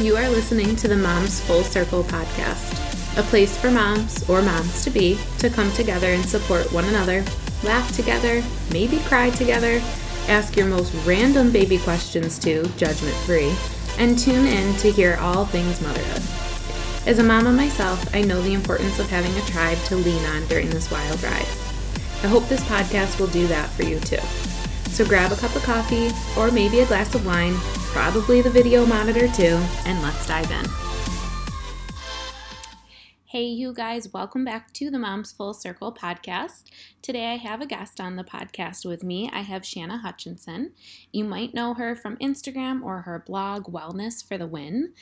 You are listening to the Moms Full Circle podcast, a place for moms or moms to be to come together and support one another, laugh together, maybe cry together, ask your most random baby questions too, judgment free, and tune in to hear all things motherhood. As a mama myself, I know the importance of having a tribe to lean on during this wild ride. I hope this podcast will do that for you too. So grab a cup of coffee or maybe a glass of wine, probably the video monitor too, and let's dive in. Hey, you guys, welcome back to the Moms Full Circle podcast. Today I have a guest on the podcast with me. I have Shanna Hutchinson. You might know her from Instagram or her blog, Wellness for the Win.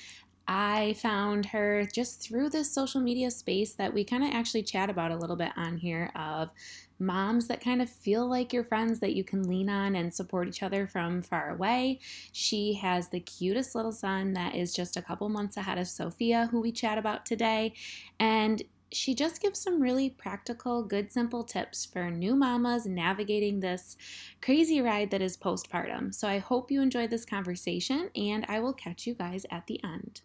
I found her just through this social media space that we kind of actually chat about a little bit on here of moms that kind of feel like your friends that you can lean on and support each other from far away. She has the cutest little son that is just a couple months ahead of Sophia, who we chat about today. And she just gives some really practical, good, simple tips for new mamas navigating this crazy ride that is postpartum. So I hope you enjoyed this conversation, and I will catch you guys at the end.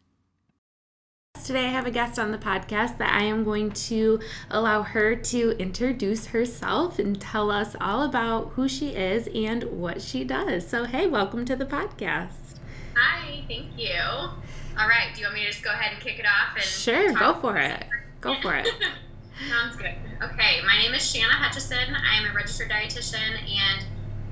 Today, I have a guest on the podcast that I am going to allow her to introduce herself and tell us all about who she is and what she does. So, hey, welcome to the podcast. Hi, thank you. All right, do you want me to just go ahead and kick it off? And sure, go for it. Go for it. Sounds good. Okay, my name is Shanna Hutchison. I am a registered dietitian and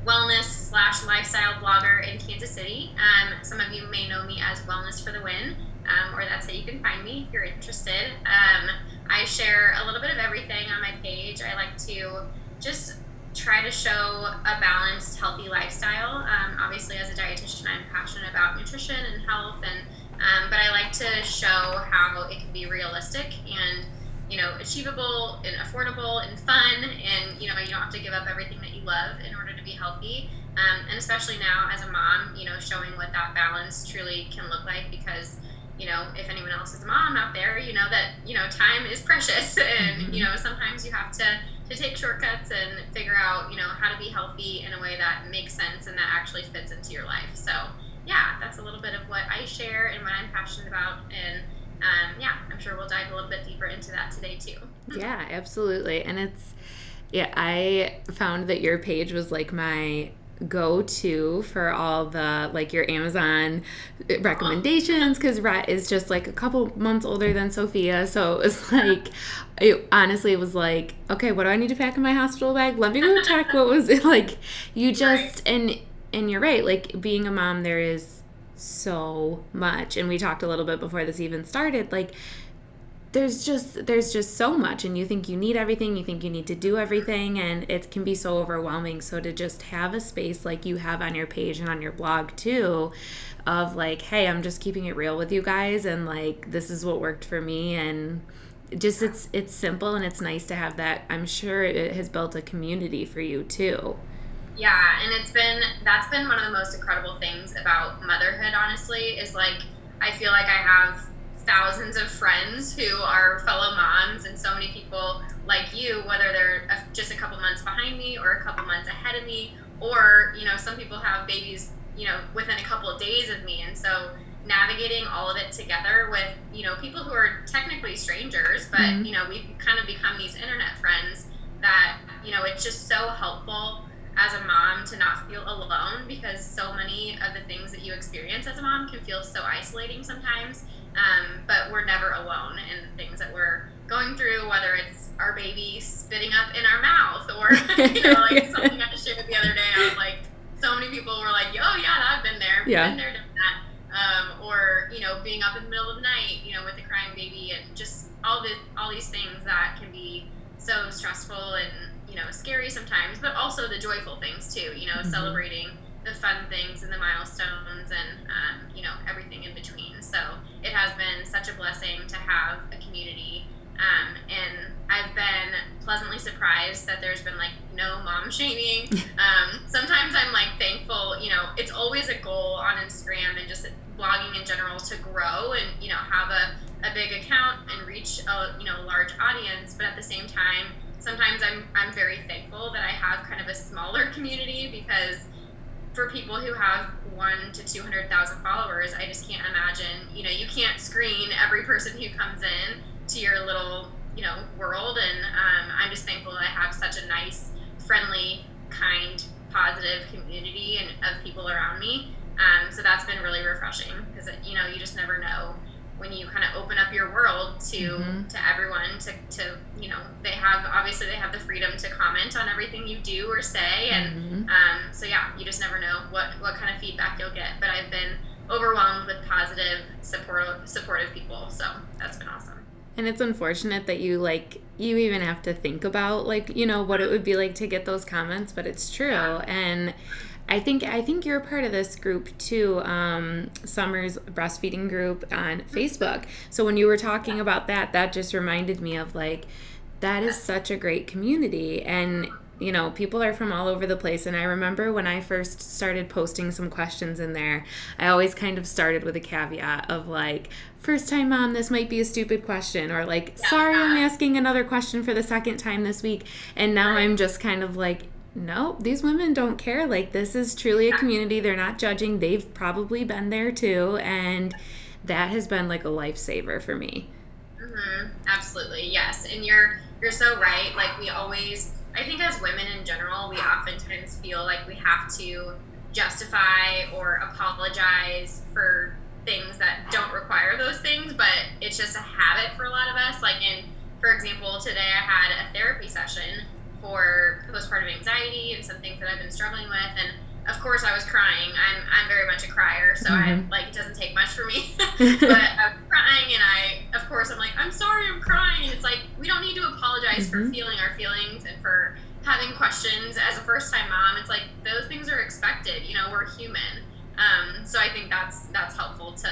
wellness slash lifestyle blogger in Kansas City. Um, some of you may know me as Wellness for the Win um, or that's how you can find me if you're interested. Um, I share a little bit of everything on my page. I like to just try to show a balanced, healthy lifestyle. Um, obviously, as a dietitian, I'm passionate about nutrition and health, and um, but I like to show how it can be realistic and you know achievable and affordable and fun, and you know you don't have to give up everything that you love in order to be healthy. Um, and especially now as a mom, you know, showing what that balance truly can look like because you know, if anyone else is a mom out there, you know that you know time is precious, and mm-hmm. you know sometimes you have to to take shortcuts and figure out you know how to be healthy in a way that makes sense and that actually fits into your life. So yeah, that's a little bit of what I share and what I'm passionate about, and um, yeah, I'm sure we'll dive a little bit deeper into that today too. yeah, absolutely, and it's yeah, I found that your page was like my go to for all the like your Amazon recommendations because Rhett is just like a couple months older than Sophia. So it was like, it honestly it was like, okay, what do I need to pack in my hospital bag? Let me go check what was it like. You just and and you're right. Like being a mom, there is so much, and we talked a little bit before this even started. Like there's just there's just so much and you think you need everything you think you need to do everything and it can be so overwhelming. So to just have a space like you have on your page and on your blog too of like hey i'm just keeping it real with you guys and like this is what worked for me and just it's it's simple and it's nice to have that. I'm sure it has built a community for you too. Yeah and it's been that's been one of the most incredible things about motherhood honestly is like i feel like i have thousands of friends who are fellow moms and so many people like you, whether they're just a couple months behind me or a couple months ahead of me, or, you know, some people have babies, you know, within a couple of days of me. And so navigating all of it together with, you know, people who are technically strangers, but, mm-hmm. you know, we've kind of become these internet friends that, you know, it's just so helpful as a mom to not feel alone because so many of the things that you experience as a mom can feel so isolating sometimes um, but we're never alone in the things that we're going through, whether it's our baby spitting up in our mouth or, you know, like something I shared the other day. I was like, so many people were like, oh, yeah, I've been there. Yeah. Been there, done that. Um, or, you know, being up in the middle of the night, you know, with a crying baby and just all this, all these things that can be so stressful and, you know, scary sometimes, but also the joyful things too, you know, mm-hmm. celebrating the fun things and the milestones and um, you know everything in between. So it has been such a blessing to have a community, um, and I've been pleasantly surprised that there's been like no mom shaming. Um, sometimes I'm like thankful. You know, it's always a goal on Instagram and just blogging in general to grow and you know have a, a big account and reach a you know large audience, but at the same time. Sometimes I'm, I'm very thankful that I have kind of a smaller community because for people who have one to 200,000 followers, I just can't imagine, you know, you can't screen every person who comes in to your little, you know, world. And um, I'm just thankful that I have such a nice, friendly, kind, positive community and of people around me. Um, so that's been really refreshing because, you know, you just never know when you kind of open up your world to mm-hmm. to everyone to, to you know they have obviously they have the freedom to comment on everything you do or say and mm-hmm. um, so yeah you just never know what what kind of feedback you'll get but i've been overwhelmed with positive supportive supportive people so that's been awesome and it's unfortunate that you like you even have to think about like you know what it would be like to get those comments but it's true yeah. and I think I think you're part of this group too, um, Summer's breastfeeding group on Facebook. So when you were talking about that, that just reminded me of like that is such a great community. And you know people are from all over the place. And i remember when i first started posting some questions in there i always kind of started with a caveat of like first time mom this might be a stupid question. Or like sorry i'm asking another question for the second time this week. And now i'm just kind of like no, these women don't care. Like, this is truly a community. They're not judging. They've probably been there too. And that has been like a lifesaver for me. Mm-hmm. Absolutely. Yes. And you're, you're so right. Like, we always, I think as women in general, we oftentimes feel like we have to justify or apologize for things that don't require those things, but it's just a habit for a lot of us. Like, in, for example, today I had a therapy session for postpartum anxiety and some things that I've been struggling with. And of course, I was crying. I'm, I'm very much a crier, so mm-hmm. I like it doesn't take much for me. but I'm crying, and I, of course, I'm like, I'm sorry, I'm crying. And it's like we don't need to apologize mm-hmm. for feeling our feelings and for having questions as a first time mom. It's like those things are expected. You know, we're human. Um, so I think that's that's helpful to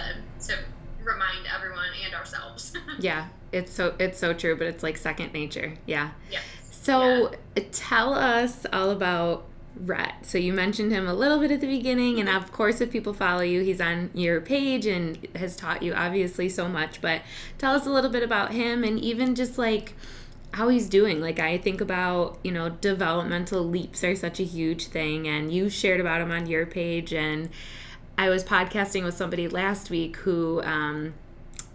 to remind everyone and ourselves. yeah, it's so it's so true, but it's like second nature. Yeah. Yeah. So yeah. tell us all about Rhett. So you mentioned him a little bit at the beginning, and of course, if people follow you, he's on your page and has taught you obviously so much. But tell us a little bit about him and even just like how he's doing. Like I think about, you know, developmental leaps are such a huge thing, and you shared about him on your page. And I was podcasting with somebody last week who um,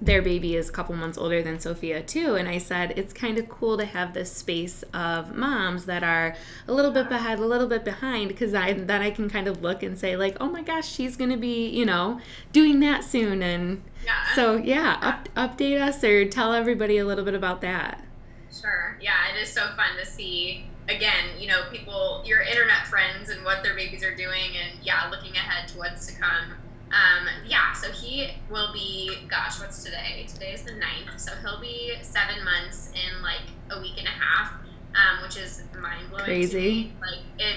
their baby is a couple months older than Sophia too. And I said it's kind of cool to have this space of moms that are a little bit behind a little bit behind because I then I can kind of look and say like oh my gosh she's going to be you know doing that soon. And yeah. so yeah up, update us or tell everybody a little bit about that. Sure. Yeah it is so fun to see again you know people your internet friends and what their babies are doing and yeah looking ahead to what's to come um, yeah, so he will be, gosh, what's today? Today is the 9th. So he'll be seven months in like a week and a half, um, which is mind blowing. Crazy. Like it,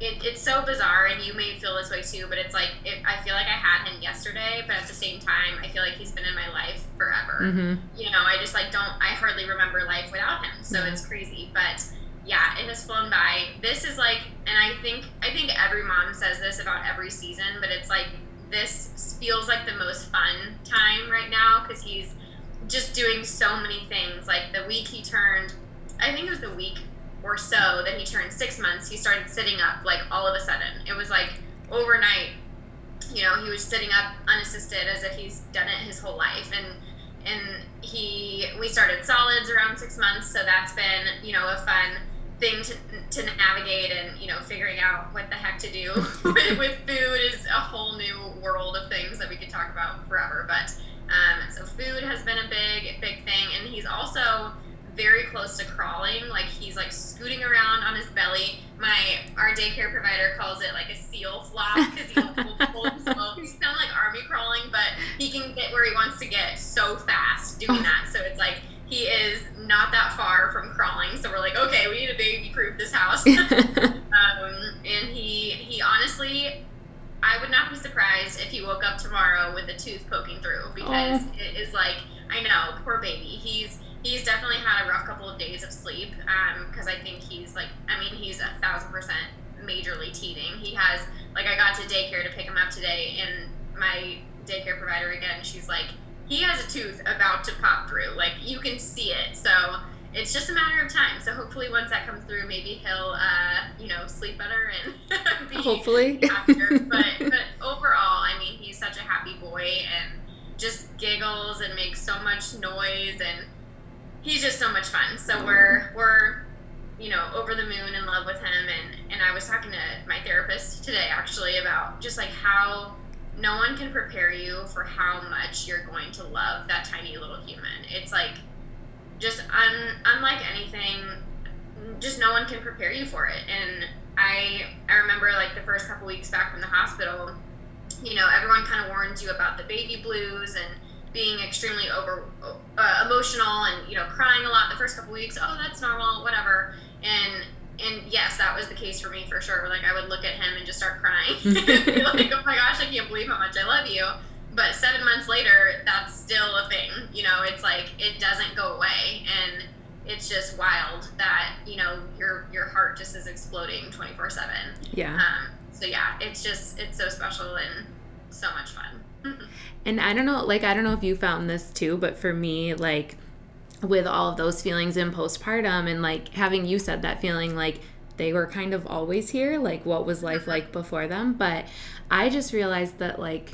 it, it's so bizarre, and you may feel this way too. But it's like it, I feel like I had him yesterday, but at the same time, I feel like he's been in my life forever. Mm-hmm. You know, I just like don't. I hardly remember life without him, so it's crazy. But yeah, it has flown by. This is like, and I think I think every mom says this about every season, but it's like this feels like the most fun time right now because he's just doing so many things. Like the week he turned, I think it was the week or so that he turned six months, he started sitting up like all of a sudden. It was like overnight, you know, he was sitting up unassisted as if he's done it his whole life. And and he we started solids around six months, so that's been, you know, a fun thing to, to navigate and you know figuring out what the heck to do with, food is a whole new world of things that we could talk about forever but um, so food has been a big big thing and he's also very close to crawling like he's like scooting around on his belly. My our daycare provider calls it like a seal flop because he will pull himself he's kind of like army crawling but he can get where he wants to get so fast doing that. So it's like he is not that far from crawling. So we're like, okay, we need to baby proof this house. um, and he he honestly, I would not be surprised if he woke up tomorrow with a tooth poking through because oh. it is like I know, poor baby. He's he's definitely had a rough couple of days of sleep because um, I think he's like I mean he's a thousand percent majorly teething. He has like I got to daycare to pick him up today and my daycare provider again she's like he has a tooth about to pop through. Like you can see it. So it's just a matter of time. So hopefully, once that comes through, maybe he'll, uh, you know, sleep better and be hopefully happier. but but overall, I mean, he's such a happy boy and just giggles and makes so much noise and he's just so much fun. So we're we're you know over the moon in love with him and and I was talking to my therapist today actually about just like how no one can prepare you for how much you're going to love that tiny little human. It's like just un, unlike anything, just no one can prepare you for it. And I I remember like the first couple weeks back from the hospital, you know, everyone kind of warns you about the baby blues and being extremely over uh, emotional and you know crying a lot the first couple weeks. Oh, that's normal, whatever. And and yes, that was the case for me for sure. Like I would look at him and just start crying, like, "Oh my gosh, I can't believe how much I love you." But seven months later, that's still a thing. You know, it's like it doesn't go away, and it's just wild that you know your your heart just is exploding twenty four seven. Yeah. Um, so yeah, it's just it's so special and so much fun. and I don't know, like I don't know if you found this too, but for me, like with all of those feelings in postpartum and like having you said that feeling like they were kind of always here like what was life Mm-hmm. like before them. But i just realized that like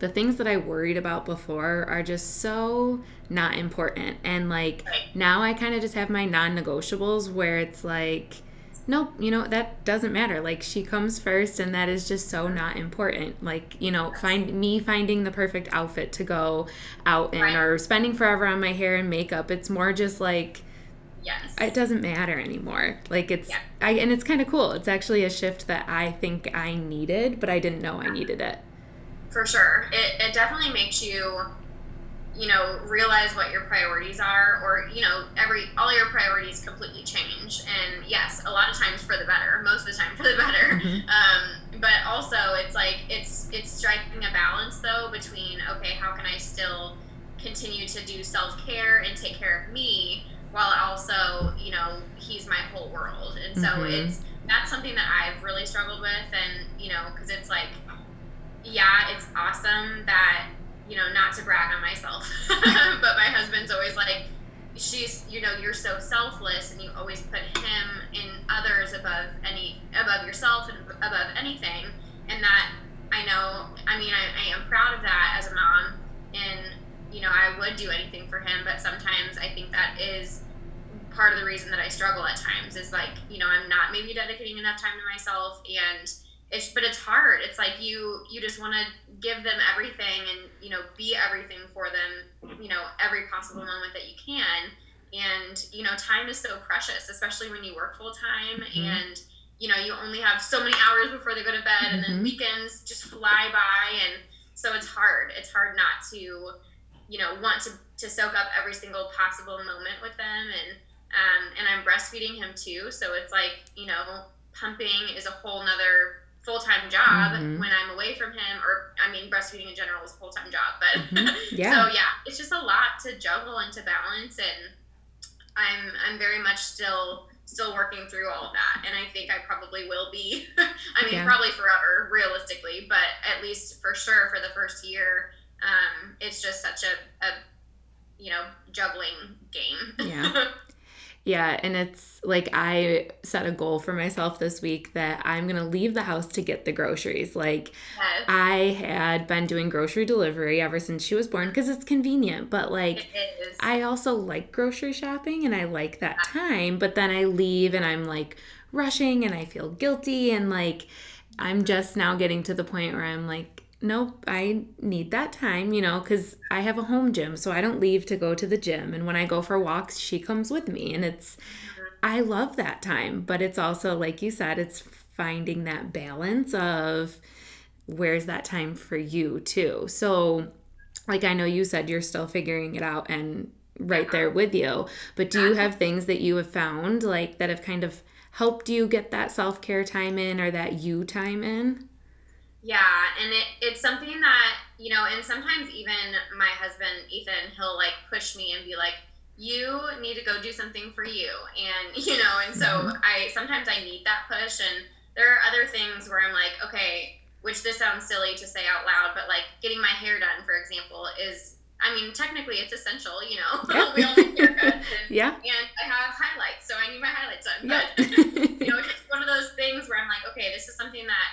the things that i worried about before are just so not important. And like now i kind of just have my non-negotiables where it's like nope you know that doesn't matter like she comes first and that is just so not important like you know find me finding the perfect outfit to go out in Right. or spending forever on my hair and makeup it's more just like yes. it doesn't matter anymore like it's Yeah. i and it's kind of cool it's actually a shift that i think i needed but i didn't know i needed it For sure. It, it definitely makes you, you know, realize what your priorities are, or, you know, every, all your priorities completely change. And yes, a lot of times for the better, most of the time for the better. Mhm. Um, but also it's like, it's, it's striking a balance though between, okay, how can I still continue to do self-care and take care of me while also, you know, he's my whole world. And so Mhm. it's, that's something that I've really struggled with. And, you know, cause it's like, yeah, it's awesome that you know not to brag on myself, but my husband's always like, she's you know you're so selfless and you always put him and others above any above yourself and above anything, and that I know. I mean, I, I am proud of that as a mom, and you know I would do anything for him, but sometimes I think that is part of the reason that I struggle at times is like you know I'm not maybe dedicating enough time to myself and it's but it's hard. It's like you you just want to give them everything and you know be everything for them you know every possible moment that you can. And you know time is so precious especially when you work full time Mhm. and you know you only have so many hours before they go to bed and then Mhm. weekends just fly by. And so it's hard. It's hard not to you know want to to soak up every single possible moment with them. And um, and i'm breastfeeding him too. So it's like you know pumping is a whole nother full-time job Mhm. when i'm away from him or i mean breastfeeding in general is a full-time job but Mhm. Yeah. so yeah it's just a lot to juggle and to balance and i'm i'm very much still still working through all of that and i think i probably will be i mean Yeah. probably forever realistically but at least for sure for the first year um, it's just such a, a you know juggling game Yeah. Yeah, and it's like I set a goal for myself this week that I'm going to leave the house to get the groceries. Like Yes, I had been doing grocery delivery ever since she was born because it's convenient, but like I also like grocery shopping and I like that time, but then I leave and I'm like rushing and I feel guilty and like I'm just now getting to the point where I'm like nope, I need that time, you know, cuz I have a home gym, so I don't leave to go to the gym. And when I go for walks, she comes with me and it's mm-hmm. I love that time, but it's also like you said, it's finding that balance of where's that time for you too. So like I know you said you're still figuring it out and right there with you, but do you have things that you have found like that have kind of helped you get that self-care time in or that you time in? Yeah, and it, it's something that, you know, and sometimes even my husband, Ethan, he'll like push me and be like, you need to go do something for you. And, you know, and so Mhm. I sometimes I need that push. And there are other things where I'm like, okay, which this sounds silly to say out loud, but like getting my hair done, for example, is I mean, technically it's essential, you know. Yeah. we all need haircuts. And, yeah. And I have highlights, so I need my highlights done. But, you know, it's one of those things where I'm like, okay, this is something that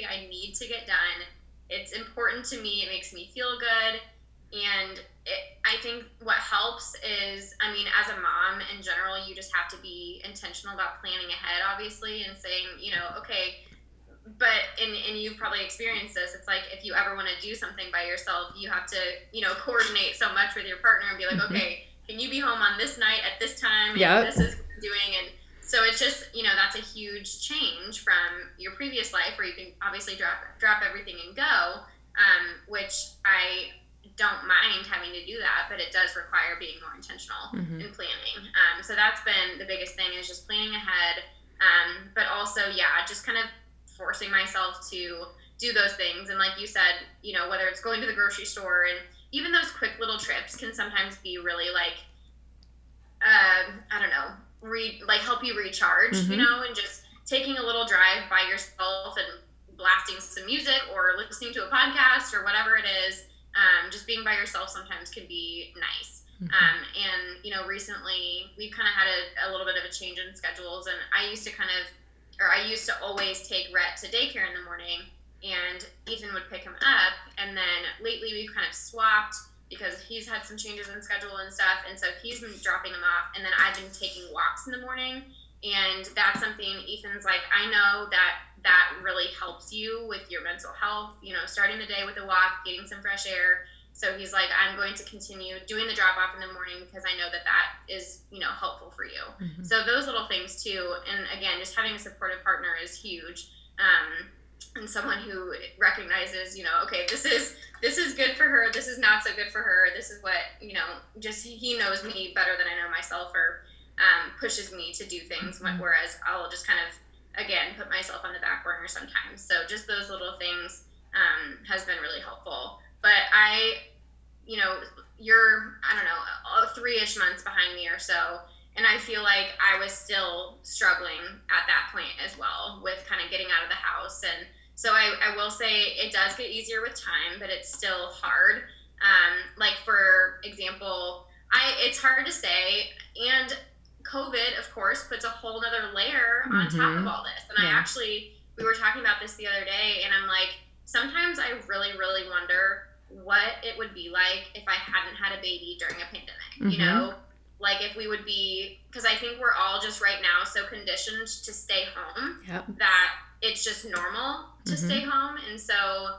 I need to get done. It's important to me. It makes me feel good. And it, I think what helps is, I mean, as a mom in general, you just have to be intentional about planning ahead, obviously, and saying, you know, okay, but and, and you've probably experienced this it's like if you ever want to do something by yourself you have to you know coordinate so much with your partner and be like mm-hmm. okay can you be home on this night at this time yeah this is what i'm doing and so it's just you know that's a huge change from your previous life where you can obviously drop drop everything and go um, which i don't mind having to do that but it does require being more intentional mm-hmm. in planning um, so that's been the biggest thing is just planning ahead um, but also yeah just kind of forcing myself to do those things. And like you said, you know, whether it's going to the grocery store and even those quick little trips can sometimes be really like, uh, I don't know, re- like help you recharge, mm-hmm. you know, and just taking a little drive by yourself and blasting some music or listening to a podcast or whatever it is. Um, just being by yourself sometimes can be nice. Mm-hmm. Um, and you know, recently we've kind of had a, a little bit of a change in schedules, and I used to kind of or I used to always take Rhett to daycare in the morning, and Ethan would pick him up. And then lately we've kind of swapped because he's had some changes in schedule and stuff, and so he's been dropping him off, and then I've been taking walks in the morning. And that's something Ethan's like, I know that that really helps you with your mental health, you know, starting the day with a walk, getting some fresh air, so he's like, I'm going to continue doing the drop off in the morning because I know that that is, you know, helpful for you. Mm-hmm. So those little things too. And again, just having a supportive partner is huge. Um, and someone who recognizes, you know, okay, this is this is good for her. This is not so good for her. This is what you know. Just he knows me better than I know myself, or um, pushes me to do things. Mm-hmm. Whereas I'll just kind of again put myself on the back burner sometimes. So just those little things um, has been really helpful. But I, you know, you're, I don't know, three ish months behind me or so. And I feel like I was still struggling at that point as well with kind of getting out of the house. And so I, I will say it does get easier with time, but it's still hard. Um, like, for example, I it's hard to say. And COVID, of course, puts a whole other layer on mm-hmm. top of all this. And yeah. I actually, we were talking about this the other day, and I'm like, sometimes I really, really wonder what it would be like if I hadn't had a baby during a pandemic. Mm-hmm. You know, like if we would be, because I think we're all just right now so conditioned to stay home yep. that it's just normal to mm-hmm. stay home. And so,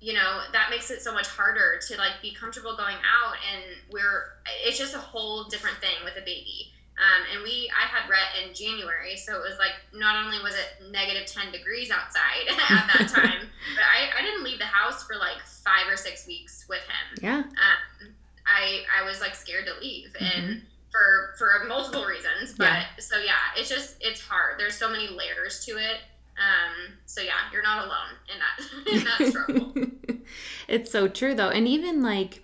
you know, that makes it so much harder to like be comfortable going out. And we're, it's just a whole different thing with a baby. Um, and we, I had Rhett in January, so it was like not only was it negative ten degrees outside at that time, but I, I didn't leave the house for like five or six weeks with him. Yeah. Um, I I was like scared to leave, mm-hmm. For for multiple reasons. But yeah. so yeah, it's just it's hard. There's so many layers to it. Um, so yeah, you're not alone in that in that struggle. it's so true though, and even like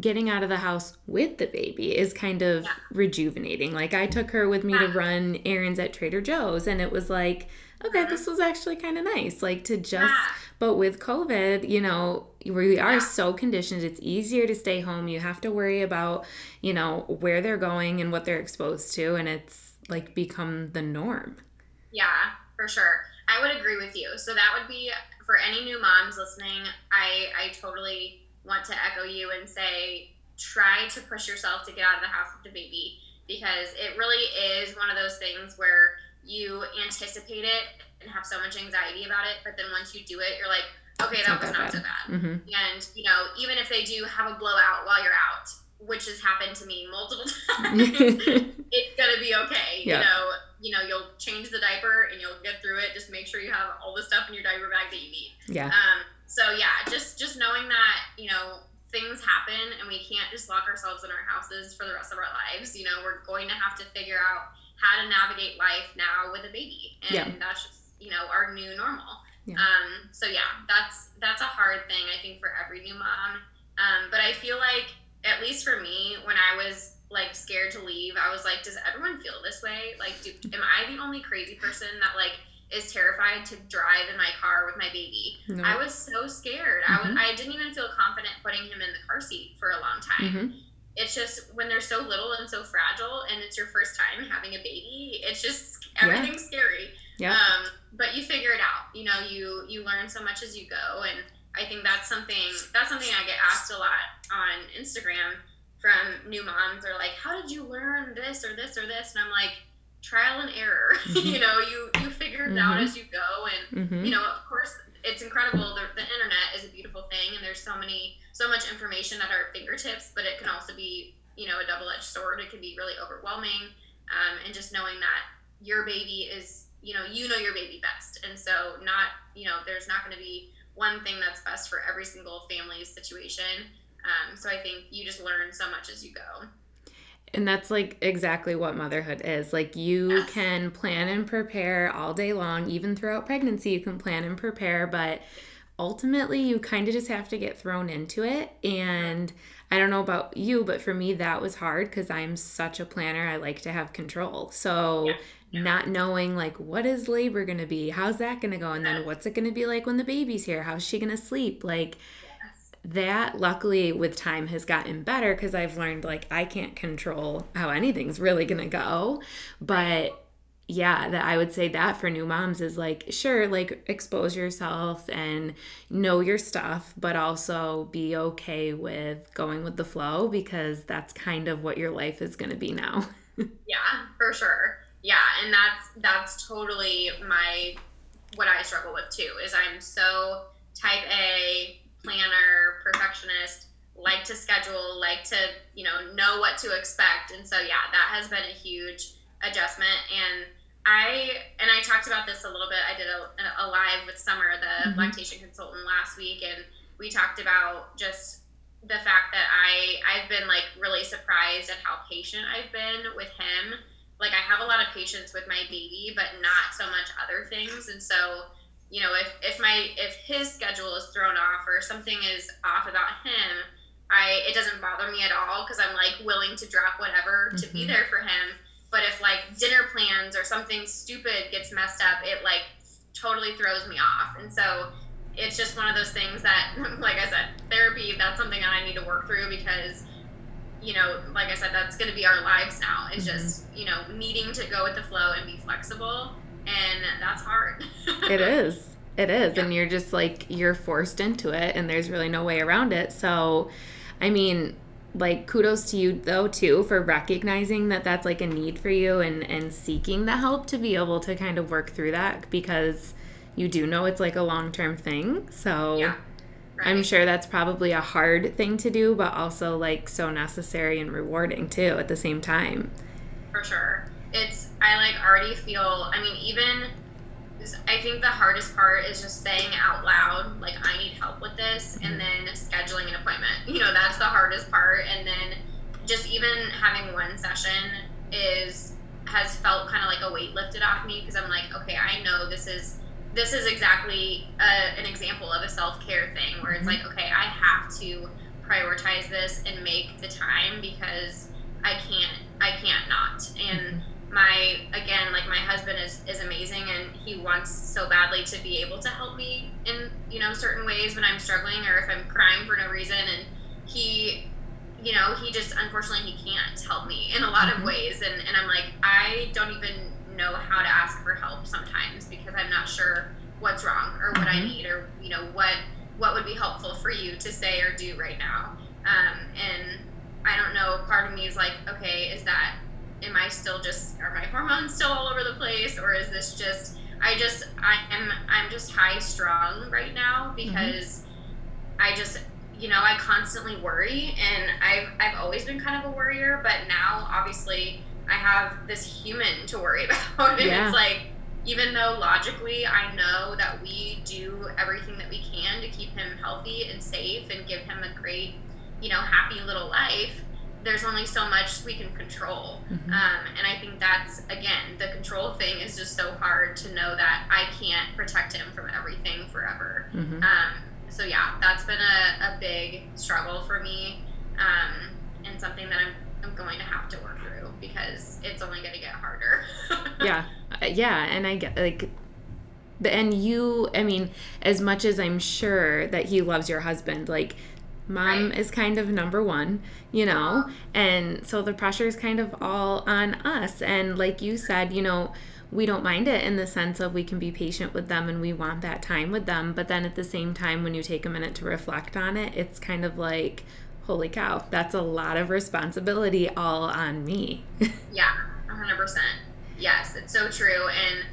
getting out of the house with the baby is kind of yeah. rejuvenating. Like I took her with me yeah. to run errands at Trader Joe's and it was like, okay, uh-huh. this was actually kind of nice. Like to just. But with COVID, you know, we are so conditioned it's easier to stay home. You have to worry about, you know, where they're going and what they're exposed to and it's like become the norm. Yeah, for sure. I would agree with you. So that would be for any new moms listening, I I totally want to echo you and say try to push yourself to get out of the house with the baby because it really is one of those things where you anticipate it and have so much anxiety about it, but then once you do it, you're like, okay, that was not so bad. Mm-hmm. And you know, even if they do have a blowout while you're out, which has happened to me multiple times, it's gonna be okay. Yeah. You know, you know, you'll change the diaper and you'll get through it. Just make sure you have all the stuff in your diaper bag that you need. Yeah. Um, so yeah, just just knowing that you know things happen and we can't just lock ourselves in our houses for the rest of our lives. You know, we're going to have to figure out how to navigate life now with a baby, and yeah. that's just you know our new normal. Yeah. Um, so yeah, that's that's a hard thing I think for every new mom. Um, but I feel like at least for me, when I was like scared to leave, I was like, does everyone feel this way? Like, do, am I the only crazy person that like is terrified to drive in my car with my baby. No. I was so scared. Mm-hmm. I was I didn't even feel confident putting him in the car seat for a long time. time. Mm-hmm. It's just when they're so little and so fragile, and it's your first time having a baby. It's just everything's yeah. scary. Yeah. Um, but you figure it out. You know, you you learn so much as you go, and I think that's something that's something I get asked a lot on Instagram from new moms. They're like, "How did you learn this or this or this?" And I'm like, trial and error. Mm-hmm. you know, you you figure it mm-hmm. out as you go, and mm-hmm. you know, of course, it's incredible. The, the internet is a beautiful thing, and there's so many so much information at our fingertips. But it can also be you know a double edged sword. It can be really overwhelming, um, and just knowing that your baby is you know you know your baby best, and so not you know there's not going to be one thing that's best for every single family's situation. Um, so I think you just learn so much as you go. And that's like exactly what motherhood is. Like you yes. can plan and prepare all day long, even throughout pregnancy, you can plan and prepare, but ultimately you kind of just have to get thrown into it. And I don't know about you, but for me, that was hard because I'm such a planner. I like to have control. So, yeah. Not knowing like what is labor going to be? How's that going to go? And then what's it going to be like when the baby's here? How's she going to sleep? Like, that luckily with time has gotten better because I've learned like I can't control how anything's really gonna go. But yeah, that I would say that for new moms is like sure, like expose yourself and know your stuff, but also be okay with going with the flow because that's kind of what your life is gonna be now. yeah, for sure. Yeah, and that's that's totally my what I struggle with too is I'm so type A planner, perfectionist, like to schedule, like to, you know, know what to expect. And so, yeah, that has been a huge adjustment. And I, and I talked about this a little bit. I did a, a live with Summer, the mm-hmm. lactation consultant last week. And we talked about just the fact that I, I've been like really surprised at how patient I've been with him. Like I have a lot of patience with my baby, but not so much other things. And so, you know, if, if my if his schedule is thrown off or something is off about him, I it doesn't bother me at all because I'm like willing to drop whatever to mm-hmm. be there for him. But if like dinner plans or something stupid gets messed up, it like totally throws me off. And so it's just one of those things that, like I said, therapy. That's something that I need to work through because you know, like I said, that's going to be our lives now. It's mm-hmm. just, you know, needing to go with the flow and be flexible and that's hard. it is. It is. Yeah. And you're just like, you're forced into it, and there's really no way around it. So, I mean, like kudos to you though too for recognizing that that's like a need for you and and seeking the help to be able to kind of work through that because you do know it's like a long-term thing so yeah, right. i'm sure that's probably a hard thing to do but also like so necessary and rewarding too at the same time for sure it's I like already feel. I mean, even I think the hardest part is just saying out loud, like I need help with this, and mm-hmm. then scheduling an appointment. You know, that's the hardest part, and then just even having one session is has felt kind of like a weight lifted off me because I'm like, okay, I know this is this is exactly a, an example of a self care thing where it's mm-hmm. like, okay, I have to prioritize this and make the time because I can't I can't not and. Mm-hmm my again like my husband is is amazing and he wants so badly to be able to help me in you know certain ways when i'm struggling or if i'm crying for no reason and he you know he just unfortunately he can't help me in a lot of mm-hmm. ways and, and i'm like i don't even know how to ask for help sometimes because i'm not sure what's wrong or what mm-hmm. i need or you know what what would be helpful for you to say or do right now um, and i don't know part of me is like okay is that am I still just are my hormones still all over the place or is this just I just I am I'm just high strung right now mm-hmm. because mm-hmm. I just you know I constantly worry and I've I've always been kind of a worrier but now obviously I have this human to worry about and yeah. it's like even though logically I know that we do everything that we can to keep him healthy and safe and give him a great you know happy little life there's only so much we can control. Mm-hmm. Um, and I think that's, again, the control thing is just so hard to know that I can't protect him from everything forever. Mm-hmm. Um, so, yeah, that's been a, a big struggle for me um, and something that I'm, I'm going to have to work through because it's only going to get harder. yeah. Uh, yeah. And I get like, and you, I mean, as much as I'm sure that he loves your husband, like, Mom Right. is kind of number one, you know? Uh-huh. And so the pressure is kind of all on us. And like you said, you know, we don't mind it in the sense of we can be patient with them and we want that time with them. But then at the same time, when you take a minute to reflect on it, it's kind of like, holy cow, that's a lot of responsibility all on me. Yeah, hundred percent. Yes, it's so true. And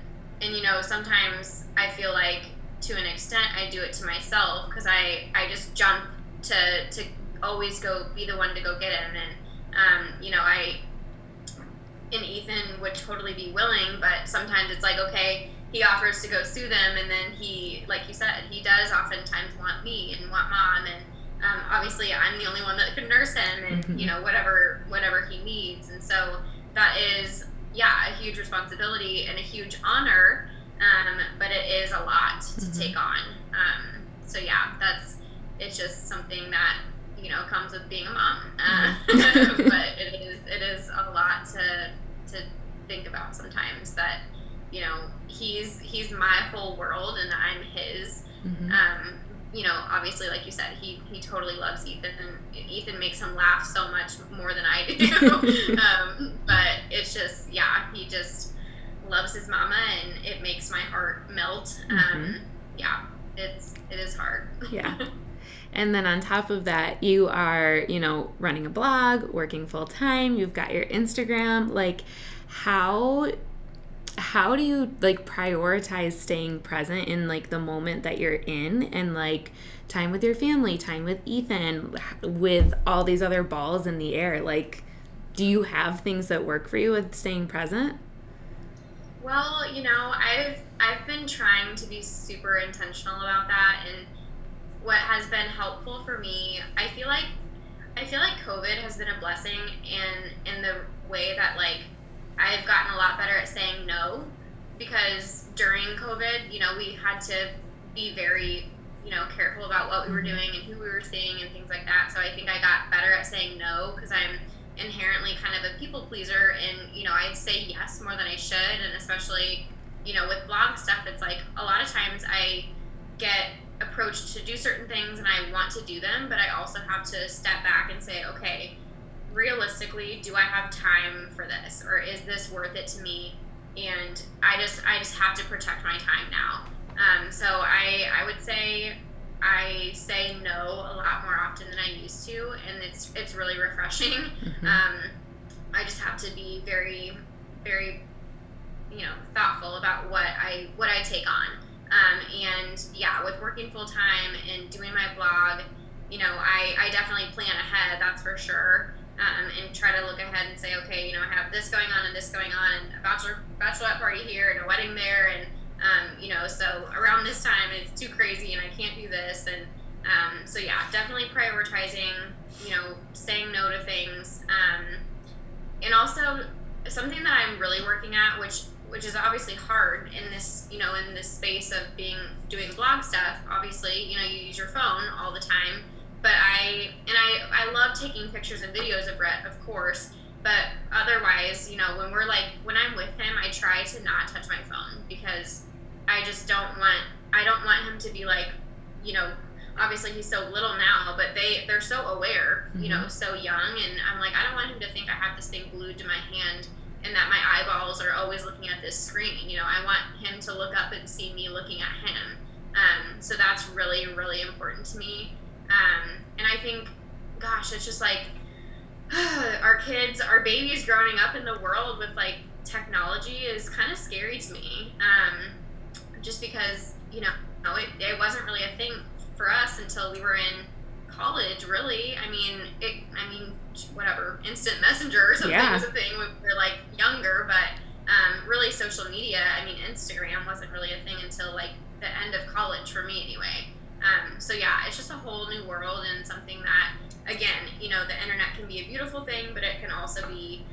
and you know, sometimes I feel like to an extent I do it to myself because I I just jump to to always go be the one to go get him. And um, you know, I and Ethan would totally be willing, but sometimes it's like okay. He offers to go sue them, and then he, like you said, he does oftentimes want me and want mom, and um, obviously I'm the only one that can nurse him, and Mhm. you know whatever whatever he needs, and so that is yeah a huge responsibility and a huge honor um, but it is a lot to Mhm. take on um, so yeah that's it's just something that you know comes with being a mom uh, Mhm. but it is it is a lot to to think about sometimes that you know he's he's my whole world and i'm his Mhm. um, you know, obviously, like you said, he he totally loves Ethan, and Ethan makes him laugh so much more than I do. um, but it's just, yeah, he just loves his mama, and it makes my heart melt. Um, Mhm. yeah, it's it is hard. Yeah. And then on top of that, you are, you know, running a blog, working full time, you've got your Instagram. Like how how do you like prioritize staying present in like the moment that you're in and like time with your family, time with Ethan, with all these other balls in the air? Like do you have things that work for you with staying present? Well, you know, I've I've been trying to be super intentional about that and what has been helpful for me, I feel like I feel like COVID has been a blessing in in the way that like I've gotten a lot better at saying no because during COVID, you know, we had to be very, you know, careful about what we were Mhm. doing and who we were seeing and things like that. So I think I got better at saying no because I'm inherently kind of a people pleaser and you know i say yes more than i should and especially you know with blog stuff it's like a lot of times i get approached to do certain things and i want to do them but i also have to step back and say okay realistically do i have time for this or is this worth it to me and i just i just have to protect my time now um, so i i would say I say no a lot more often than I used to, and it's it's really refreshing. Mhm. Um, I just have to be very, very, you know, thoughtful about what I what I take on. Um, and yeah, with working full time and doing my blog, you know, I, I definitely plan ahead. That's for sure. Um, and try to look ahead and say, okay, you know, I have this going on and this going on, and a bachelor bachelorette party here and a wedding there, and um, you know, so around this time it's too crazy and I can't do this, and um, so yeah, definitely prioritizing, you know, saying no to things, um, and also something that I'm really working at, which which is obviously hard in this, you know, in this space of being doing blog stuff. Obviously, you know, you use your phone all the time, but I and I I love taking pictures and videos of Rhett, of course. But otherwise, you know, when we're like when I'm with him, I try to not touch my phone because I just don't want I don't want him to be like, you know, obviously he's so little now, but they they're so aware, you know, so young, and I'm like I don't want him to think I have this thing glued to my hand and that my eyeballs are always looking at this screen. You know, I want him to look up and see me looking at him. Um, so that's really really important to me. Um, and I think, gosh, it's just like our kids, our babies growing up in the world with like technology is kind of scary to me. Um, just because you know it, it wasn't really a thing for us until we were in college really i mean it i mean whatever instant messenger or something Yeah. was a thing when we were like younger but um, really social media i mean instagram wasn't really a thing until like the end of college for me anyway um, so yeah it's just a whole new world and something that again you know the internet can be a beautiful thing but it can also be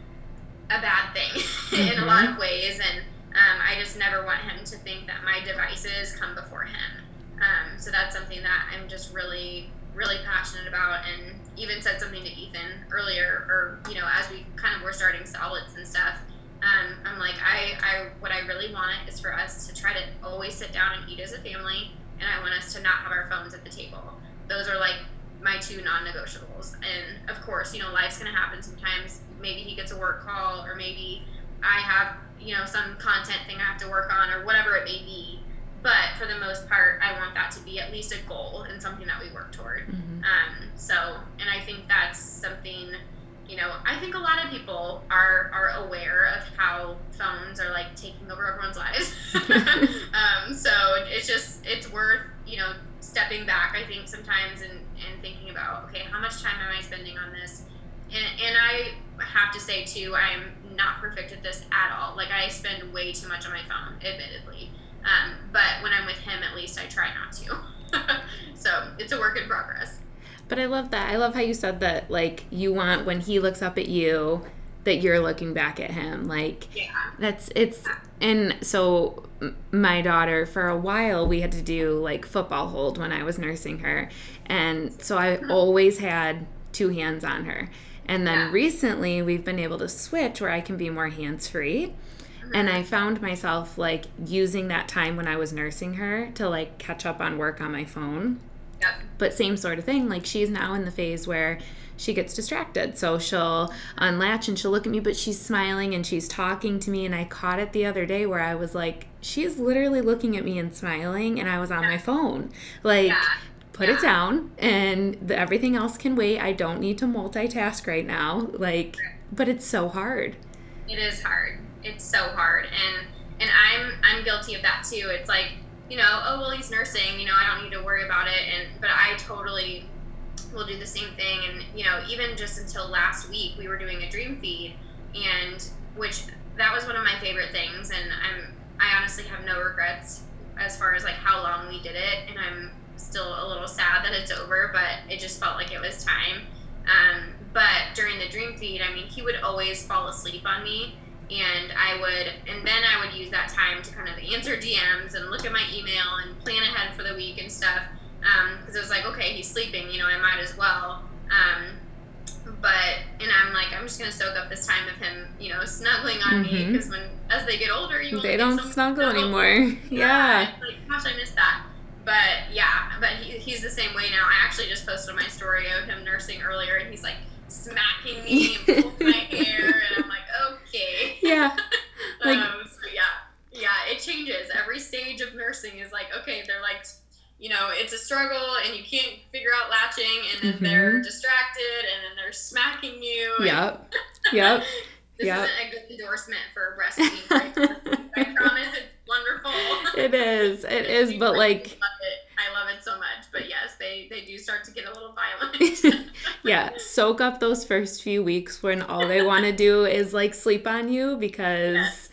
a bad thing in a lot of ways and um, I just never want him to think that my devices come before him. Um, so that's something that I'm just really, really passionate about, and even said something to Ethan earlier, or you know, as we kind of were starting solids and stuff. Um, I'm like, I, I, what I really want is for us to try to always sit down and eat as a family, and I want us to not have our phones at the table. Those are like my two non-negotiables. And of course, you know, life's gonna happen sometimes. Maybe he gets a work call, or maybe I have, you know, some content thing I have to work on, or whatever it may be. But for the most part, I want that to be at least a goal and something that we work toward. Mhm. Um, so, and I think that's something, you know, I think a lot of people are are aware of how phones are like taking over everyone's lives. um, so it's just it's worth you know stepping back. I think sometimes and and thinking about okay, how much time am I spending on this? And and I have to say too, I'm not perfect at this at all. Like I spend way too much on my phone, admittedly. Um, but when I'm with him, at least I try not to. so it's a work in progress. But I love that. I love how you said that, like, you want when he looks up at you, that you're looking back at him. Like, Yeah. that's, it's, and so my daughter, for a while, we had to do like football hold when I was nursing her. And so I mm-hmm. always had two hands on her. And then Yeah. recently, we've been able to switch where I can be more hands free. And I mm-hmm. found myself like using that time when I was nursing her to like catch up on work on my phone. Yep. But same sort of thing. Like she's now in the phase where she gets distracted. So she'll unlatch and she'll look at me, but she's smiling and she's talking to me. And I caught it the other day where I was like, she's literally looking at me and smiling, and I was on my phone. Like, Yeah. put it down, and the, everything else can wait. I don't need to multitask right now. Like, but it's so hard. It is hard. It's so hard, and and I'm I'm guilty of that too. It's like you know, oh well, he's nursing. You know, I don't need to worry about it. And but I totally will do the same thing. And you know, even just until last week, we were doing a dream feed, and which that was one of my favorite things. And I'm I honestly have no regrets as far as like how long we did it, and I'm still a little sad that it's over, but it just felt like it was time. Um, but during the dream feed, I mean, he would always fall asleep on me, and I would, and then I would use that time to kind of answer DMs and look at my email and plan ahead for the week and stuff. Because it was like, okay, he's sleeping, you know, I might as well. Um, but and I'm like, I'm just gonna soak up this time of him, you know, snuggling on me Mhm. because when as they get older, you They don't snuggle anymore. Yeah. it's Like, gosh, I missed that. But yeah, but he, he's the same way now. I actually just posted my story of him nursing earlier, and he's like smacking me and pulling my hair, and I'm like, okay. Yeah. Like- um, so yeah, yeah, it changes. Every stage of nursing is like, okay, they're like, you know, it's a struggle, and you can't figure out latching, and then they're Mhm. distracted, and then they're smacking you. Yep. Yep. This Yep. isn't a good endorsement for breastfeeding. I promise it's wonderful. It is. It is. But like. I love it so much. But yes, they they do start to get a little violent. yeah, soak up those first few weeks when all they want to do is like sleep on you because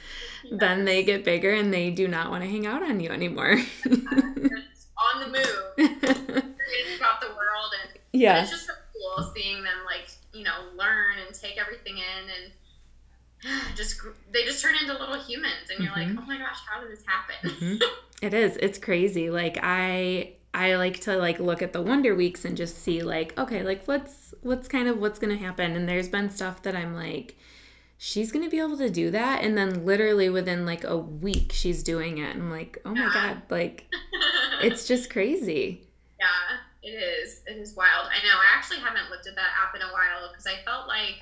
then they get bigger and they do not want to hang out on you anymore. On the move, about the world, and yeah. it's just so cool seeing them like you know learn and take everything in and. Just they just turn into little humans, and you're Mhm. like, oh my gosh, how did this happen? Mhm. It is. It's crazy. Like I I like to like look at the wonder weeks and just see like okay, like what's what's kind of what's going to happen and there's been stuff that I'm like she's going to be able to do that and then literally within like a week she's doing it. I'm like, "Oh my Yeah. god, like it's just crazy." Yeah, it is. It is wild. I know. I actually haven't looked at that app in a while because I felt like,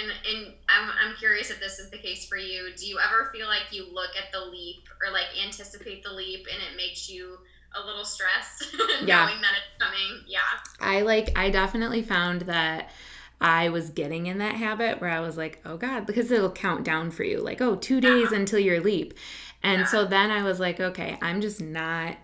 and and I'm, I'm curious if this is the case for you. Do you ever feel like you look at the leap or like anticipate the leap and it makes you a little stressed Yeah. knowing that it's coming? Yeah. I like I definitely found that I was getting in that habit where I was like, oh God, because it'll count down for you, like, oh, two days until your leap. And so then I was like, okay, I'm just not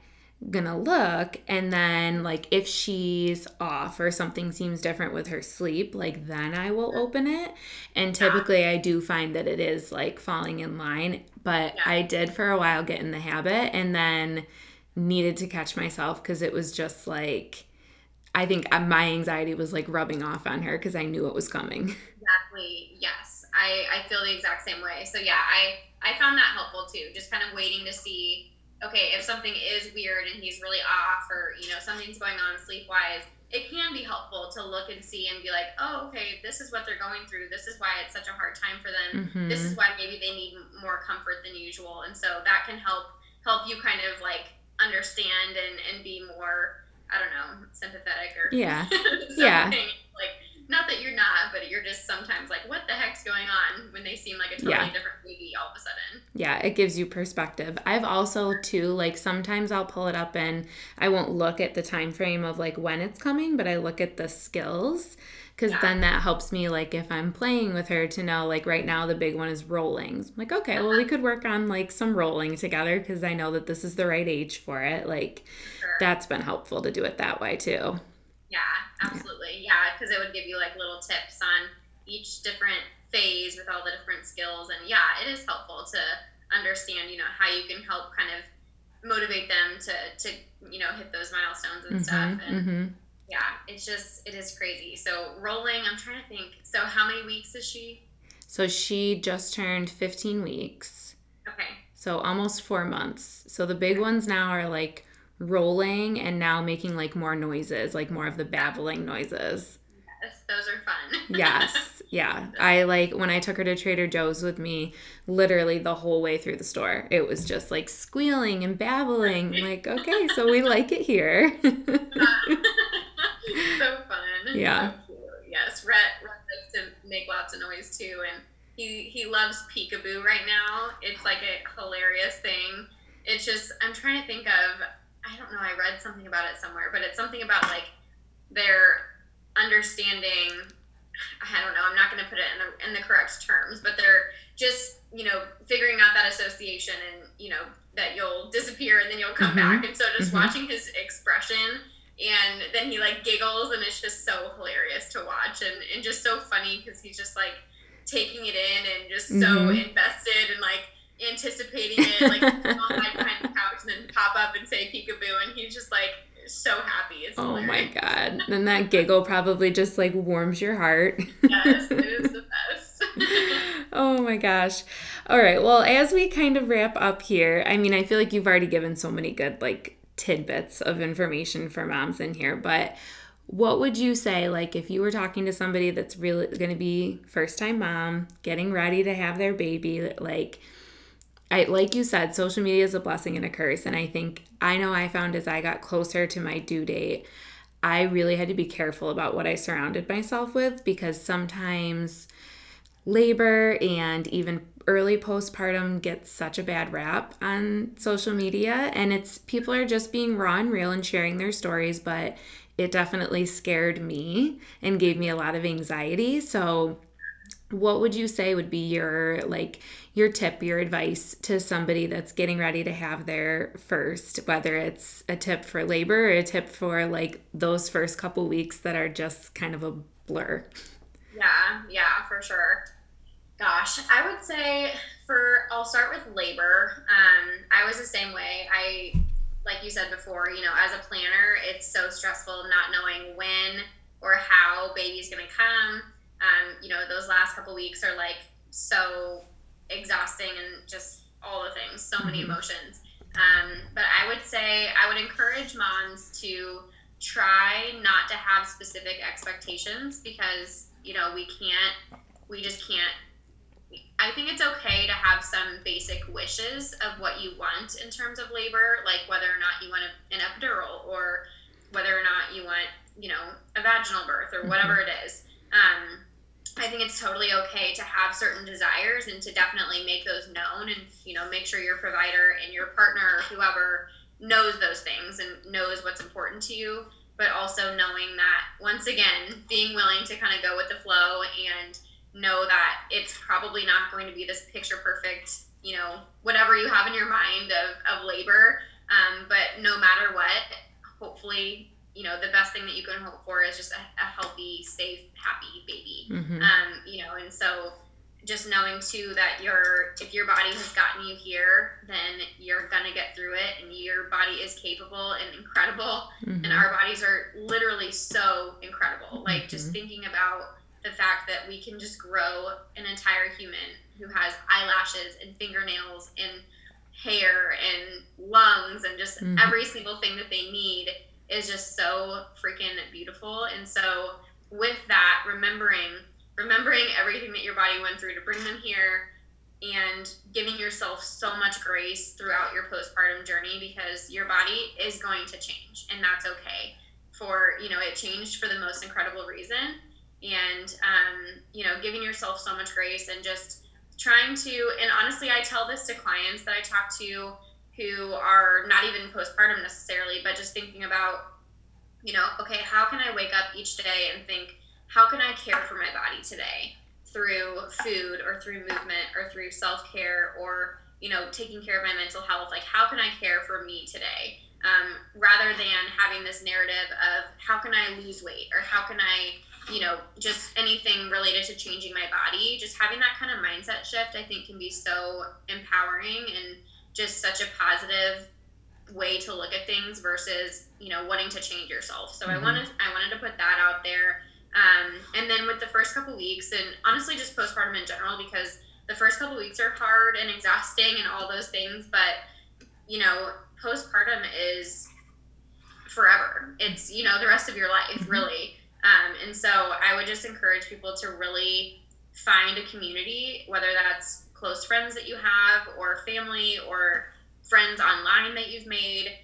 gonna look. And then, like, if she's off or something seems different with her sleep, like, then I will open it. And typically, I do find that it is like falling in line. But. I did for a while get in the habit and then needed to catch myself because it was just like, I think uh, my anxiety was like rubbing off on her because I knew it was coming. Exactly. Yes. I, I feel the exact same way. So yeah, I, I found that helpful too. Just kind of waiting to see, okay, if something is weird and he's really off or, you know, something's going on sleep wise, it can be helpful to look and see and be like, oh, okay, this is what they're going through. This is why it's such a hard time for them. Mhm. This is why maybe they need more comfort than usual. And so that can help help you kind of like understand and, and be more, I don't know, sympathetic or Yeah. Yeah. Not that you're not, but you're just sometimes like, what the heck's going on when they seem like a totally Yeah. different baby all of a sudden. Yeah, it gives you perspective. I've also too like sometimes I'll pull it up and I won't look at the time frame of like when it's coming, but I look at the skills cuz Yeah. then that helps me like if I'm playing with her to know like right now the big one is rolling. I'm like, okay, well we uh-huh. could work on like some rolling together cuz I know that this is the right age for it. Like Sure. that's been helpful to do it that way too. Yeah, absolutely. Yeah, because it would give you like little tips on each different phase with all the different skills. And yeah, it is helpful to understand, you know, how you can help kind of motivate them to, to you know, hit those milestones and stuff. Mhm, And mhm. yeah, it's just, it is crazy. So rolling, I'm trying to think. So how many weeks is she? So she just turned 15 weeks. Okay. So almost four months. So the big ones now are like rolling and now making like more noises, like more of the babbling noises. Yes, those are fun. Yes. Yeah. I like when I took her to Trader Joe's with me, literally the whole way through the store. It was just like squealing and babbling. I'm like, okay, so we like it here. so fun. Yeah. So. Yes, Rhett, Rhett likes to make lots of noise too, and he he loves peekaboo right now. It's like a hilarious thing. It's just I'm trying to think of I don't know. I read something about it somewhere, but it's something about like their understanding. I don't know. I'm not going to put it in the in the correct terms, but they're just you know figuring out that association and you know that you'll disappear and then you'll come Mhm. back, and so just Mhm. watching his expression and then he like giggles and it's just so hilarious to watch and, and just so funny because he's just like taking it in and just so Mhm. invested and like anticipating it like behind the couch and then pop up and say peekaboo and he's just like so happy it's oh my. God. Then that giggle probably just like warms your heart. yes it is the best oh my gosh. All right. Well, as we kind of wrap up here, I mean, I feel like you've already given so many good like tidbits of information for moms in here, but what would you say like if you were talking to somebody that's really going to be first time mom, getting ready to have their baby, like I like you said, social media is a blessing and a curse, and I think I know I found as I got closer to my due date, I really had to be careful about what I surrounded myself with because sometimes labor and even early postpartum gets such a bad rap on social media and it's people are just being raw and real and sharing their stories but it definitely scared me and gave me a lot of anxiety. So what would you say would be your like your tip your advice to somebody that's getting ready to have their first whether it's a tip for labor or a tip for like those first couple weeks that are just kind of a blur Yeah, yeah, for sure. Gosh, I would say for I'll start with labor. Um, I was the same way. I like you said before, you know, as a planner, it's so stressful not knowing when or how baby's gonna come. Um, you know, those last couple weeks are like so exhausting and just all the things, so many Mhm. emotions. Um, but I would say I would encourage moms to try not to have specific expectations because you know we can't we just can't i think it's okay to have some basic wishes of what you want in terms of labor like whether or not you want an epidural or whether or not you want you know a vaginal birth or whatever it is um, i think it's totally okay to have certain desires and to definitely make those known and you know make sure your provider and your partner or whoever knows those things and knows what's important to you but also knowing that once again being willing to kind of go with the flow and know that it's probably not going to be this picture perfect you know whatever you have in your mind of, of labor um, but no matter what hopefully you know the best thing that you can hope for is just a, a healthy safe happy baby Mhm. um, you know, and so just knowing too that your if your body has gotten you here, then you're gonna get through it, and your body is capable and incredible, Mhm. and our bodies are literally so incredible. Like just Mhm. thinking about the fact that we can just grow an entire human who has eyelashes and fingernails and hair and lungs and just Mhm. every single thing that they need is just so freaking beautiful. And so with that, remembering remembering everything that your body went through to bring them here and giving yourself so much grace throughout your postpartum journey because your body is going to change and that's okay for you know it changed for the most incredible reason and um, you know giving yourself so much grace and just trying to and honestly i tell this to clients that i talk to who are not even postpartum necessarily but just thinking about you know okay how can i wake up each day and think how can i care for my body today through food or through movement or through self-care or you know taking care of my mental health? Like how can i care for me today? Um, rather than having this narrative of how can i lose weight or how can i you know, just anything related to changing my body, just having that kind of mindset shift, I think can be so empowering and just such a positive way to look at things versus, you know, wanting to change yourself. So mm-hmm. I wanted, I wanted to put that out there. Um, and then with the first couple weeks and honestly just postpartum in general, because the first couple weeks are hard and exhausting and all those things, but you know, postpartum is forever. It's, you know, the rest of your life mm-hmm. really. Um, and so I would just encourage people to really find a community, whether that's close friends that you have, or family, or friends online that you've made.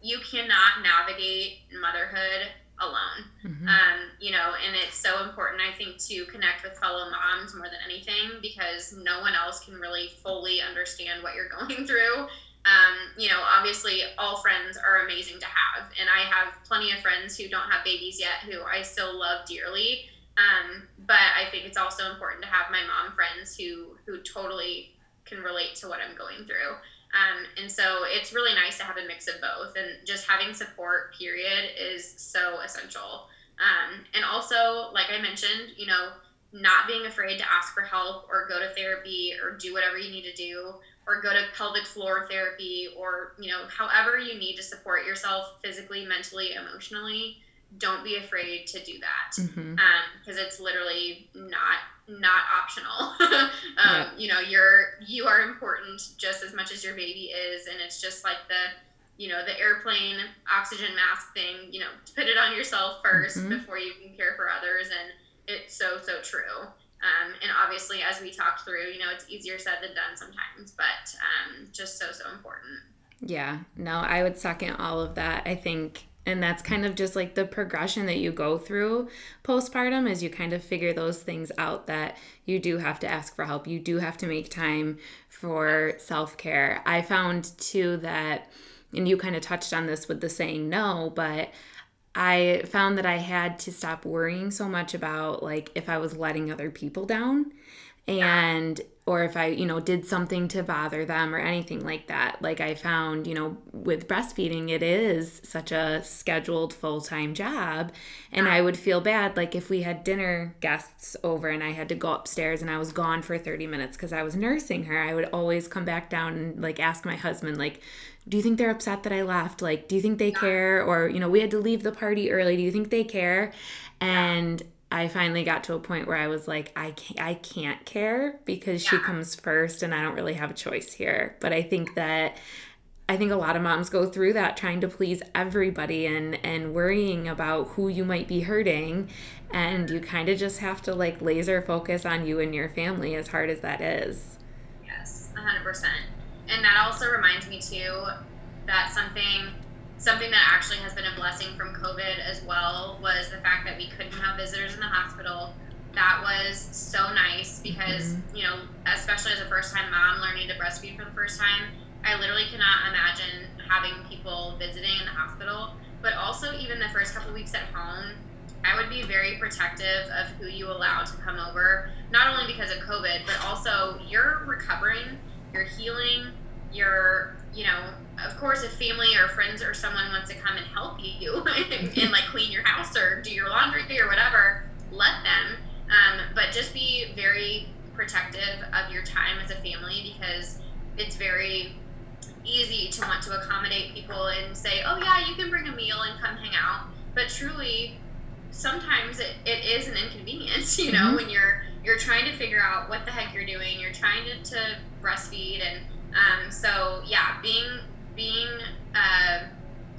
You cannot navigate motherhood alone. Mm-hmm. Um, you know, and it's so important, I think, to connect with fellow moms more than anything because no one else can really fully understand what you're going through um, you know, obviously all friends are amazing to have. And I have plenty of friends who don't have babies yet who I still love dearly. Um, but I think it's also important to have my mom friends who, who totally can relate to what I'm going through. Um, and so it's really nice to have a mix of both and just having support period is so essential. Um, and also, like I mentioned, you know, not being afraid to ask for help or go to therapy or do whatever you need to do or go to pelvic floor therapy or you know however you need to support yourself physically mentally emotionally don't be afraid to do that because mm-hmm. um, it's literally not not optional um, you know you're you are important just as much as your baby is and it's just like the you know the airplane oxygen mask thing you know put it on yourself 1st mm-hmm. before you can care for others and it's so so true um, and obviously, as we talked through, you know, it's easier said than done sometimes, but um, just so, so important. Yeah, no, I would second all of that. I think, and that's kind of just like the progression that you go through postpartum as you kind of figure those things out that you do have to ask for help. You do have to make time for self care. I found too that, and you kind of touched on this with the saying no, but I found that I had to stop worrying so much about like if I was letting other people down and or if I, you know, did something to bother them or anything like that. Like I found, you know, with breastfeeding it is such a scheduled full-time job and I would feel bad like if we had dinner guests over and I had to go upstairs and I was gone for 30 minutes cuz I was nursing her, I would always come back down and like ask my husband like do you think they're upset that I left? Like, do you think they care? Or, you know, we had to leave the party early. Do you think they care? And I finally got to a point where I was like, I can't, I can't care because yeah. she comes first and I don't really have a choice here. But I think that I think a lot of moms go through that trying to please everybody and and worrying about who you might be hurting and you kind of just have to like laser focus on you and your family as hard as that is. Yes, 100% and that also reminds me too that something something that actually has been a blessing from COVID as well was the fact that we couldn't have visitors in the hospital. That was so nice because, mm-hmm. you know, especially as a first time mom learning to breastfeed for the first time, I literally cannot imagine having people visiting in the hospital. But also, even the first couple weeks at home, I would be very protective of who you allow to come over, not only because of COVID, but also you're recovering, you're healing, you're you know of course if family or friends or someone wants to come and help you and, and, like clean your house or do your laundry or whatever let them um, but just be very protective of your time as a family because it's very easy to want to accommodate people and say oh yeah you can bring a meal and come hang out but truly sometimes it, it is an inconvenience you know mm-hmm. when you're you're trying to figure out what the heck you're doing you're trying to, to breastfeed and um, so yeah, being being uh,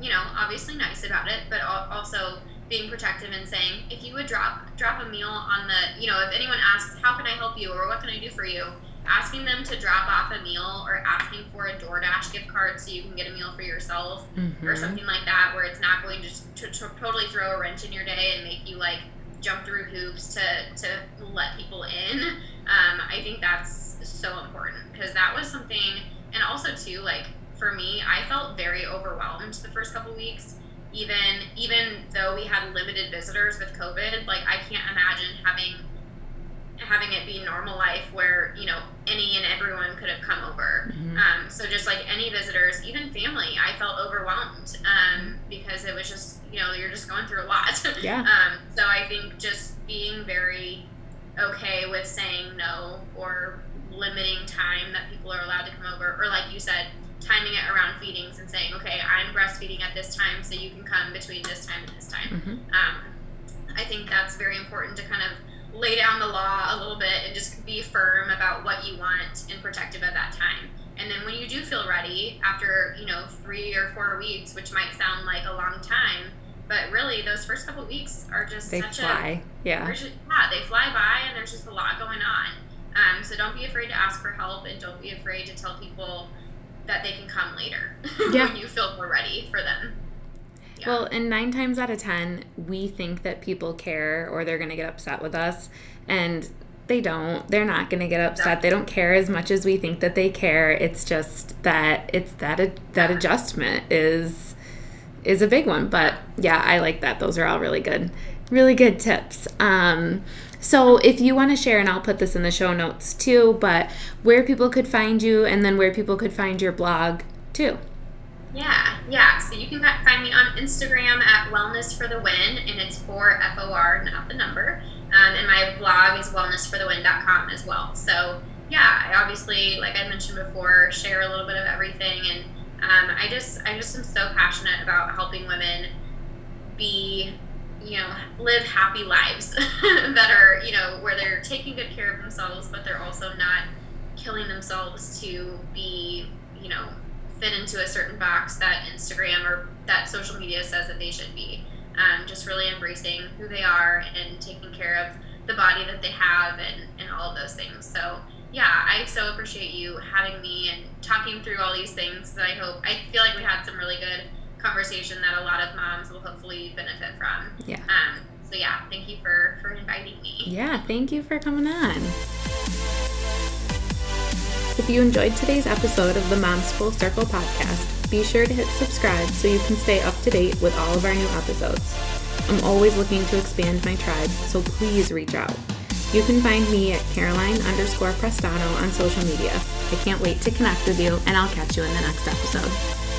you know obviously nice about it, but also being protective and saying if you would drop drop a meal on the you know if anyone asks how can I help you or what can I do for you, asking them to drop off a meal or asking for a DoorDash gift card so you can get a meal for yourself Mhm. or something like that, where it's not going to, just to, to totally throw a wrench in your day and make you like jump through hoops to to let people in. Um, I think that's so important because that was something, and also too like for me, I felt very overwhelmed the first couple weeks. Even even though we had limited visitors with COVID, like I can't imagine having having it be normal life where you know any and everyone could have come over. Mhm. Um, so just like any visitors, even family, I felt overwhelmed um, because it was just you know you're just going through a lot. Yeah. um, so I think just being very okay with saying no or limiting time that people are allowed to come over, or like you said, timing it around feedings and saying, okay, I'm breastfeeding at this time, so you can come between this time and this time. Mhm. Um, I think that's very important to kind of lay down the law a little bit and just be firm about what you want and protective of that time. And then when you do feel ready, after you know three or four weeks, which might sound like a long time, but really those first couple weeks are just They such fly. a Yeah. yeah they fly by and there's just a lot going on. Um, so don't be afraid to ask for help and don't be afraid to tell people that they can come later Yeah. when you feel more ready for them. Yeah. Well, and nine times out of ten, we think that people care or they're going to get upset with us. And they don't. They're not going to get upset. They don't care as much as we think that they care. It's just that it's that that adjustment is is a big one. But yeah, I like that. Those are all really good, really good tips. Um, so if you want to share, and I'll put this in the show notes too, but where people could find you, and then where people could find your blog too. Yeah, yeah. So you can find me on Instagram at Wellness for the Win, and it's for F O R, not the number. Um, and my blog is wellnessforthewin.com as well. So yeah, I obviously, like I mentioned before, share a little bit of everything, and um, I just, I just am so passionate about helping women be, you know, live happy lives that are, you know, where they're taking good care of themselves, but they're also not killing themselves to be, you know, fit into a certain box that Instagram or that social media says that they should be. Um, just really embracing who they are and taking care of the body that they have and, and all of those things. So, yeah, I so appreciate you having me and talking through all these things that I hope, I feel like we had some really good conversation that a lot of moms will hopefully benefit from. Yeah. Um, so, yeah, thank you for, for inviting me. Yeah, thank you for coming on. If you enjoyed today's episode of the Moms Full Circle podcast, be sure to hit subscribe so you can stay up to date with all of our new episodes. I'm always looking to expand my tribe, so please reach out. You can find me at Caroline underscore Prestano on social media. I can't wait to connect with you, and I'll catch you in the next episode.